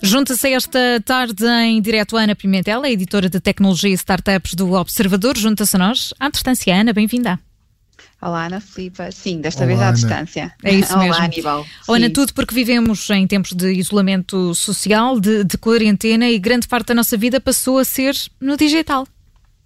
Junta-se esta tarde em direto a Ana Pimentel, a editora de tecnologia e startups do Observador. Junta-se a nós à distância. Ana, bem-vinda. Olá, Ana Filipa. Sim, desta Olá, vez à Ana. distância. É isso Olá, mesmo. Aníbal. Olá, Ana, tudo porque vivemos em tempos de isolamento social, de, de quarentena e grande parte da nossa vida passou a ser no digital.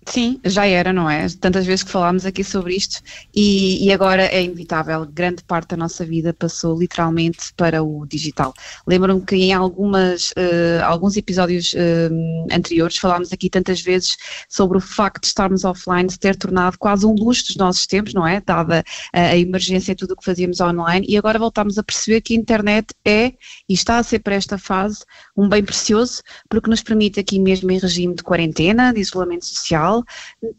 Sim, já era, não é? Tantas vezes que falámos aqui sobre isto e, e, agora é inevitável. Grande parte da nossa vida passou literalmente para o digital. Lembro-me que em algumas, uh, alguns episódios uh, anteriores falámos aqui tantas vezes sobre o facto de estarmos offline ter tornado quase um luxo dos nossos tempos, não é? Dada a, a emergência e tudo o que fazíamos online e agora voltamos a perceber que a internet é e está a ser para esta fase um bem precioso porque nos permite aqui mesmo em regime de quarentena, de isolamento social,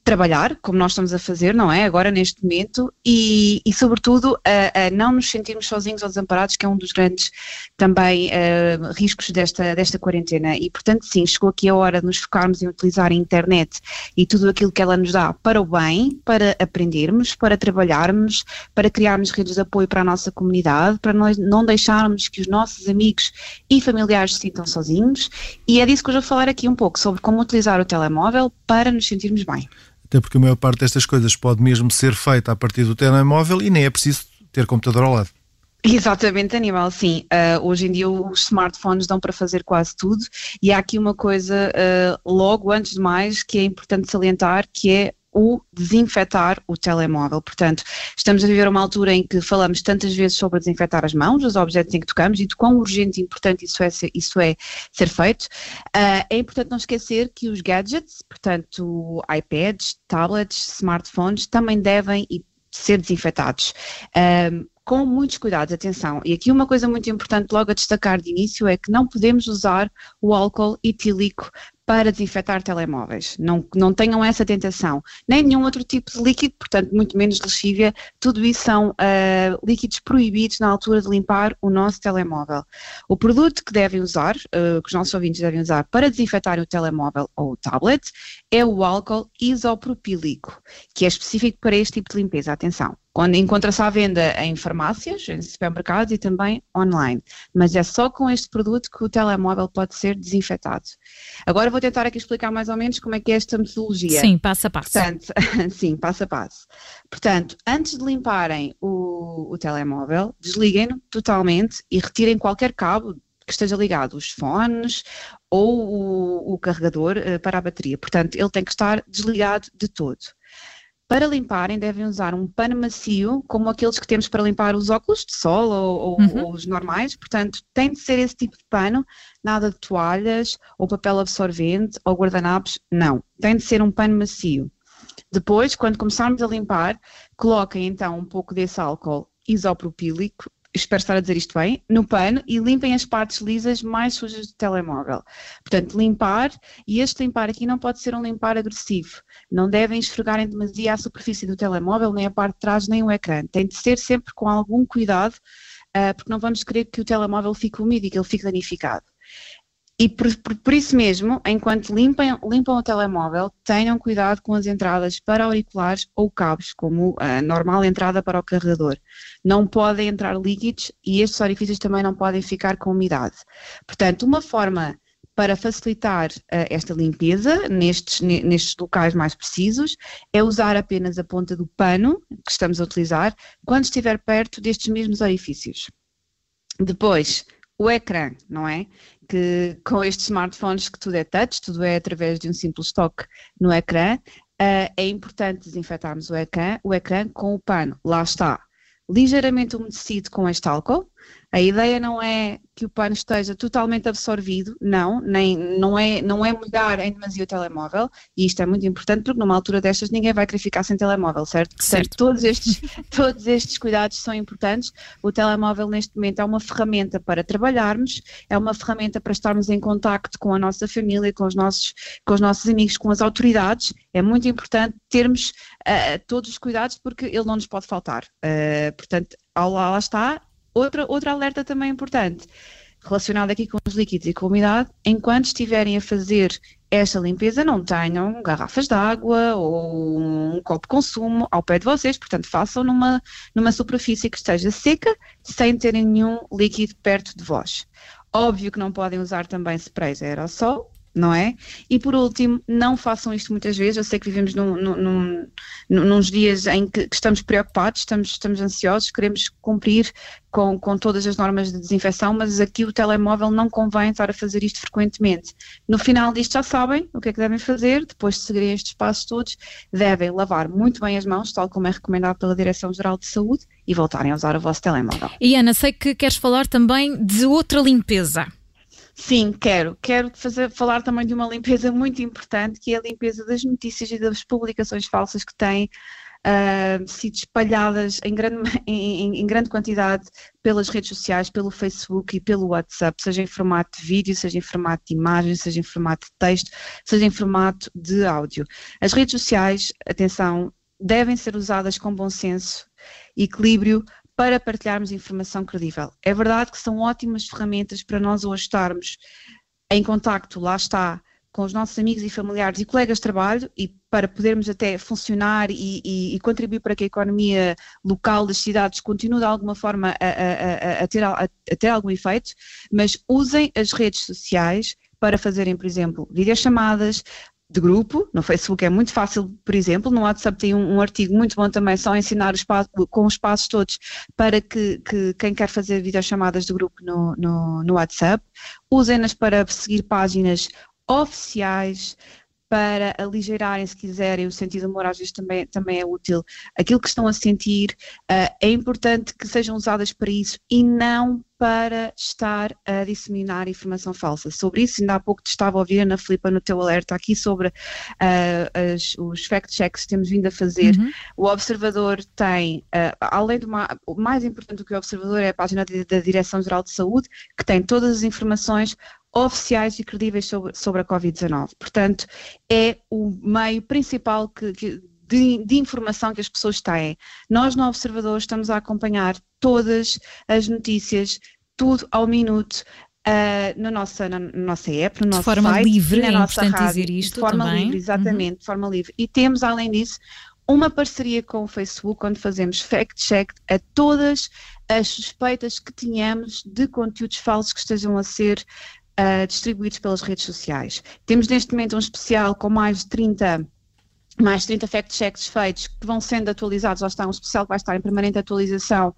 trabalhar, como nós estamos a fazer, não é? Agora, neste momento, e, e sobretudo, a, a, não nos sentirmos sozinhos ou desamparados, que é um dos grandes também uh, riscos desta, desta quarentena. E, portanto, sim, chegou aqui a hora de nos focarmos em utilizar a internet e tudo aquilo que ela nos dá para o bem, para aprendermos, para trabalharmos, para criarmos redes de apoio para a nossa comunidade, para nós não deixarmos que os nossos amigos e familiares se sintam sozinhos. E é disso que eu vou falar aqui um pouco, sobre como utilizar o telemóvel para nos sentir sentirmos bem. Até porque a maior parte destas coisas pode mesmo ser feita a partir do telemóvel e nem é preciso ter computador ao lado. Exatamente, Aníbal, sim. Uh, hoje em dia os smartphones dão para fazer quase tudo e há aqui uma coisa, uh, logo antes de mais, que é importante salientar, que é o desinfetar o telemóvel. Portanto, estamos a viver uma altura em que falamos tantas vezes sobre desinfetar as mãos, os objetos em que tocamos e de quão urgente e importante isso é, isso é ser feito. Uh, é importante não esquecer que os gadgets, portanto, iPads, tablets, smartphones, também devem ser desinfetados. Um, ah, com muitos cuidados, atenção. E aqui uma coisa muito importante logo a destacar de início é que não podemos usar o álcool etílico para desinfetar telemóveis. Não, não tenham essa tentação. Nem nenhum outro tipo de líquido, portanto, muito menos lexívia. Tudo isso são uh, líquidos proibidos na altura de limpar o nosso telemóvel. O produto que devem usar, uh, que os nossos ouvintes devem usar para desinfetar o telemóvel ou o tablet, é o álcool isopropílico, que é específico para este tipo de limpeza. Atenção quando encontra-se à venda em farmácias, em supermercados e também online. Mas é só com este produto que o telemóvel pode ser desinfetado. Agora vou tentar aqui explicar mais ou menos como é que é esta metodologia. Sim, passo a passo. Portanto, sim, passo a passo. Portanto, antes de limparem o, o telemóvel, desliguem-no totalmente e retirem qualquer cabo que esteja ligado, os fones ou o, o carregador uh, para a bateria. Portanto, ele tem que estar desligado de todo. Para limparem, devem usar um pano macio, como aqueles que temos para limpar os óculos de sol ou, uhum. ou, os normais. Portanto, tem de ser esse tipo de pano, nada de toalhas ou papel absorvente ou guardanapos, não. Tem de ser um pano macio. Depois, quando começarmos a limpar, coloquem então um pouco desse álcool isopropílico espero estar a dizer isto bem, no pano e limpem as partes lisas mais sujas do telemóvel. Portanto, limpar, e este limpar aqui não pode ser um limpar agressivo. Não devem esfregar em demasia a superfície do telemóvel, nem a parte de trás, nem o ecrã. Tem de ser sempre com algum cuidado, uh, porque não vamos querer que o telemóvel fique úmido e que ele fique danificado. E por, por, por, isso mesmo, enquanto limpam, limpam o telemóvel, tenham cuidado com as entradas para auriculares ou cabos, como a normal entrada para o carregador. Não podem entrar líquidos e estes orifícios também não podem ficar com umidade. Portanto, uma forma para facilitar uh, esta limpeza nestes, nestes locais mais precisos é usar apenas a ponta do pano que estamos a utilizar quando estiver perto destes mesmos orifícios. Depois, o ecrã, não é? Que com estes smartphones que tudo é touch, tudo é através de um simples toque no ecrã, uh, é importante desinfetarmos o ecrã, o ecrã com o pano. Lá está, ligeiramente umedecido com este álcool. A ideia não é que o pano esteja totalmente absorvido, não, nem, não, é, não é molhar em demasia o telemóvel, e isto é muito importante porque numa altura destas ninguém vai querer ficar sem telemóvel, certo? certo. Todos estes, todos estes cuidados são importantes. O telemóvel neste momento é uma ferramenta para trabalharmos, é uma ferramenta para estarmos em contacto com a nossa família, com os nossos, com os nossos amigos, com as autoridades. É muito importante termos uh, todos os cuidados porque ele não nos pode faltar. Uh, portanto, lá, lá está, Outra, outra alerta também importante. relacionado aqui com os líquidos e com a umidade, enquanto estiverem a fazer esta limpeza, não tenham garrafas de água ou um copo de consumo ao pé de vocês, portanto, façam numa, numa superfície que esteja seca, sem terem nenhum líquido perto de vós. Óbvio que não podem usar também sprays aerossol, não é? E por último, não façam isto muitas vezes. Eu sei que vivemos num, num, num, nos dias em que, estamos preocupados, estamos, estamos ansiosos, queremos cumprir com, com todas as normas de desinfecção, mas aqui o telemóvel não convém estar a fazer isto frequentemente. No final disto já sabem o que é que devem fazer, depois de seguirem estes passos todos, devem lavar muito bem as mãos, tal como é recomendado pela Direção-Geral de Saúde, e voltarem a usar o vosso telemóvel. E Ana, sei que queres falar também de outra limpeza. Sim, quero. Quero fazer, falar também de uma limpeza muito importante, que é a limpeza das notícias e das publicações falsas que têm uh, sido espalhadas em grande, em, em, grande quantidade pelas redes sociais, pelo Facebook e pelo WhatsApp, seja em formato de vídeo, seja em formato de imagem, seja em formato de texto, seja em formato de áudio. As redes sociais, atenção, devem ser usadas com bom senso, equilíbrio, para partilharmos informação credível. É verdade que são ótimas ferramentas para nós hoje estarmos em contacto, lá está, com os nossos amigos e familiares e colegas de trabalho e para podermos até funcionar e, e, e contribuir para que a economia local das cidades continue de alguma forma a, a, a, ter, a ter algum efeito, mas usem as redes sociais para fazerem, por exemplo, videochamadas, de grupo, no Facebook é muito fácil, por exemplo, no WhatsApp tem um, um artigo muito bom também, só ensinar os passos, com os passos todos para que, que, quem quer fazer videochamadas de grupo no, no, no WhatsApp, usem-nas para seguir páginas oficiais, para aligerarem, se quiserem, o sentido de humor às vezes também, também é útil. Aquilo que estão a sentir, uh, é importante que sejam usadas para isso e não para estar a disseminar informação falsa. Sobre isso, ainda há pouco te estava a ouvir, Ana Filipa, no teu alerta aqui sobre uh, as, os fact-checks que temos vindo a fazer. Uhum. O Observador tem, uh, além do ma mais importante do que o Observador é a página da Direção-Geral de Saúde, que tem todas as informações oficiais e credíveis sobre, sobre a Covid-19. Portanto, é o meio principal que, que de, de, informação que as pessoas têm. Nós, no Observador, estamos a acompanhar todas as notícias, tudo ao minuto. Uh, na, nossa, na, nossa app, no nosso de forma site, livre, na é nossa importante rádio, dizer isto de forma também. livre, exatamente, uhum. de forma livre. E temos, além disso, uma parceria com o Facebook, onde fazemos fact-check a todas as suspeitas que tínhamos de conteúdos falsos que estejam a ser uh, distribuídos pelas redes sociais. Temos neste momento um especial com mais de 30 mais 30 fact-checks feitos que vão sendo atualizados, lá está um especial que vai estar em permanente atualização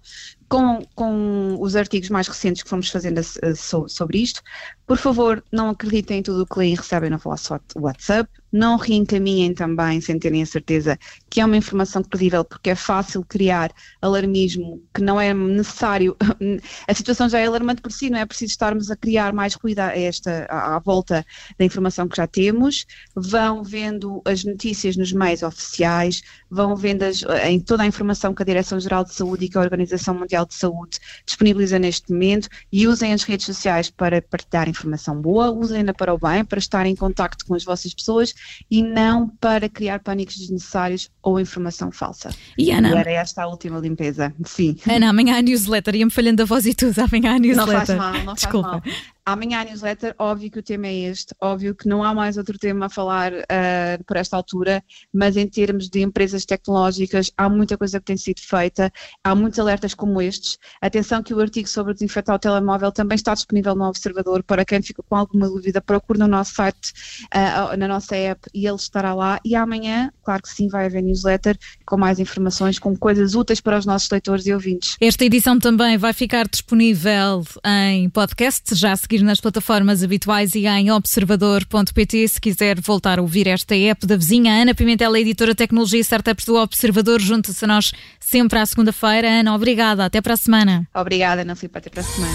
com, com os artigos mais recentes que fomos fazendo a, a, sobre isto. Por favor, não acreditem em tudo o que leem e recebem no vosso WhatsApp, não reencaminhem também sem terem a certeza que é uma informação credível, porque é fácil criar alarmismo que não é necessário. A situação já é alarmante por si, não é preciso estarmos a criar mais ruído a esta, à, volta da informação que já temos. Vão vendo as notícias nos meios oficiais, vão vendo as, em toda a informação que a Direção-Geral de Saúde e que a Organização Mundial de Saúde disponibiliza neste momento e usem as redes sociais para partilhar informação boa, usem-na para o bem, para estar em contacto com as vossas pessoas e não para criar pânicos desnecessários ou informação falsa. E Ana? E era esta a última limpeza, sim. Ana, amanhã a newsletter, ia-me falhando a voz e tudo, amanhã a newsletter. Não faz mal, não Desculpa. faz mal. Amanhã a newsletter, óbvio que o tema é este, óbvio que não há mais outro tema a falar uh, por esta altura, mas em termos de empresas tecnológicas há muita coisa que tem sido feita, há muitos alertas como estes. Atenção que o artigo sobre desinfetar o telemóvel também está disponível no Observador, para quem fica com alguma dúvida, procure no nosso site, uh, na nossa app e ele estará lá. E amanhã, claro que sim, vai haver newsletter com mais informações, com coisas úteis para os nossos leitores e ouvintes. Esta edição também vai ficar disponível em podcast, já a seguir nas plataformas habituais e em observador.pt. Se quiser voltar a ouvir esta app da vizinha, Ana Pimentel, editora Tecnologia e Startups do Observador, junta-se a nós sempre à segunda-feira. Ana, obrigada. Até para a semana. Obrigada, Ana Filipe. Até para a semana.